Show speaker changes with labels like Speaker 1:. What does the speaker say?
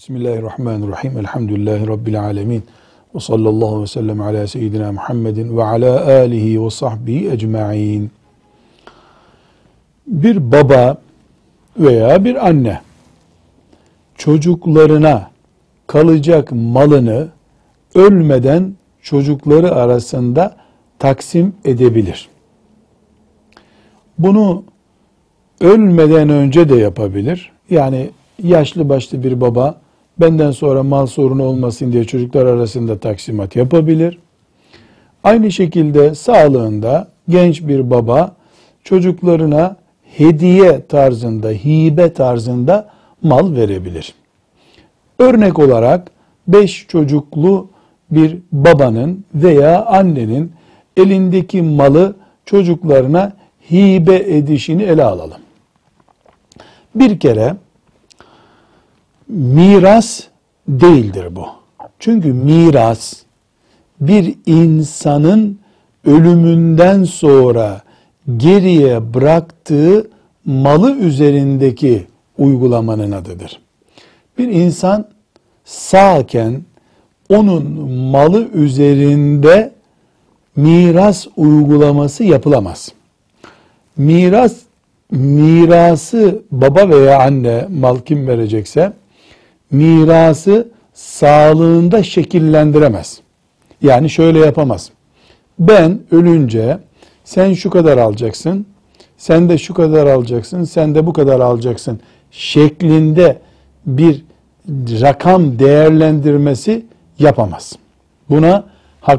Speaker 1: Bismillahirrahmanirrahim. Elhamdülillahi Rabbil alemin. Ve sallallahu ve sellem ala seyyidina Muhammedin ve ala alihi ve sahbihi ecma'in. Bir baba veya bir anne çocuklarına kalacak malını ölmeden çocukları arasında taksim edebilir. Bunu ölmeden önce de yapabilir. Yani yaşlı başlı bir baba benden sonra mal sorunu olmasın diye çocuklar arasında taksimat yapabilir. Aynı şekilde sağlığında genç bir baba çocuklarına hediye tarzında, hibe tarzında mal verebilir. Örnek olarak beş çocuklu bir babanın veya annenin elindeki malı çocuklarına hibe edişini ele alalım. Bir kere miras değildir bu. Çünkü miras bir insanın ölümünden sonra geriye bıraktığı malı üzerindeki uygulamanın adıdır. Bir insan sağken onun malı üzerinde miras uygulaması yapılamaz. Miras mirası baba veya anne mal kim verecekse mirası sağlığında şekillendiremez. Yani şöyle yapamaz. Ben ölünce sen şu kadar alacaksın, sen de şu kadar alacaksın, sen de bu kadar alacaksın şeklinde bir rakam değerlendirmesi yapamaz. Buna